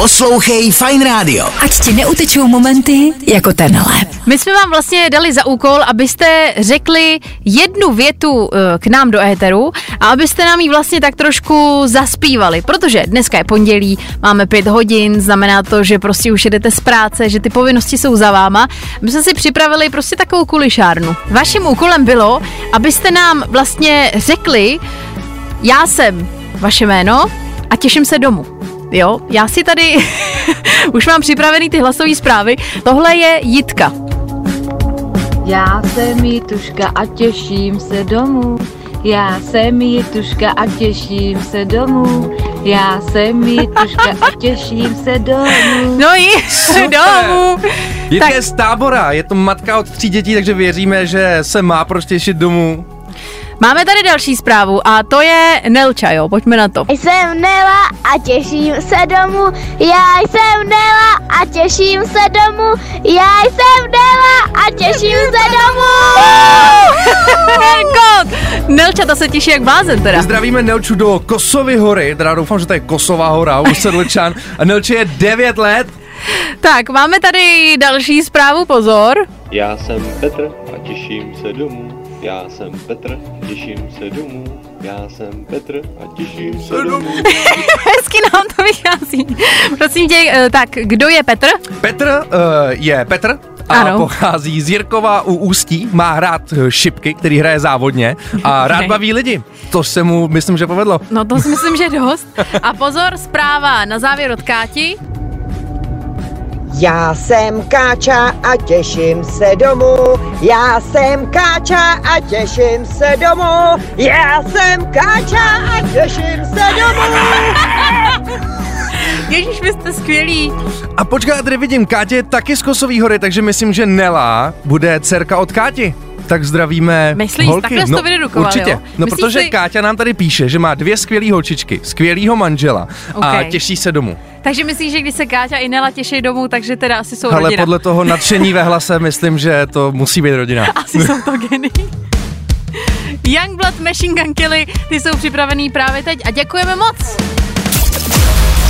Poslouchej Fine Radio. Ať ti neutečou momenty jako tenhle. My jsme vám vlastně dali za úkol, abyste řekli jednu větu eh, k nám do éteru a abyste nám ji vlastně tak trošku zaspívali, protože dneska je pondělí, máme pět hodin, znamená to, že prostě už jedete z práce, že ty povinnosti jsou za váma. My jsme si připravili prostě takovou kulišárnu. Vaším úkolem bylo, abyste nám vlastně řekli, já jsem vaše jméno a těším se domů. Jo, já si tady už mám připravený ty hlasové zprávy. Tohle je Jitka. Já jsem Jituška a těším se domů. Já jsem Jituška a těším se domů. Já jsem Jituška a těším se domů. No jí, domů. Je Tak. tak. z tábora, je to matka od tří dětí, takže věříme, že se má proč těšit domů. Máme tady další zprávu a to je Nelča, jo, pojďme na to. Jsem Nela a těším se domů. Já jsem Nela a těším se domů. Já jsem Nela a těším se domů. God! Nelča, ta se těší jak blázen teda. Zdravíme Nelču do Kosovy hory, teda doufám, že to je Kosová hora u Sedlčan. A Nelče je 9 let. Tak, máme tady další zprávu, pozor. Já jsem Petr a těším se domů. Já jsem Petr, těším se domů. Já jsem Petr a těším se domů. Hezky nám to vychází. Prosím tě, eh, tak kdo je Petr? Petr uh, je Petr a Ano. pochází z Jirkova u Ústí, má hrát eh, šipky, který hraje závodně a rád baví lidi. To se mu, myslím, že povedlo. No to si myslím, že dost. A pozor, zpráva na závěr od Káti. Já jsem Káča a těším se domů. Já jsem Káča a těším se domů. Já jsem Káča a těším se domů. Ježíš, vy jste skvělí. A počkej, já tady vidím, Kátě je taky z Kosový hory, takže myslím, že Nela bude dcerka od Káti. Tak zdravíme Myslíš? holky. Takhle jsi to Určitě. jo? No Myslíš protože si- Káťa nám tady píše, že má dvě skvělé holčičky, skvělýho manžela a Ok. těší se domů. Takže myslíš, že když se Káťa i Nela těší domů, takže teda asi jsou Ale rodina. podle toho nadšení ve hlase myslím, že to musí být rodina. Asi jsou to geny. Youngblood Machine Gun Kelly, ty jsou připravený právě teď a děkujeme moc.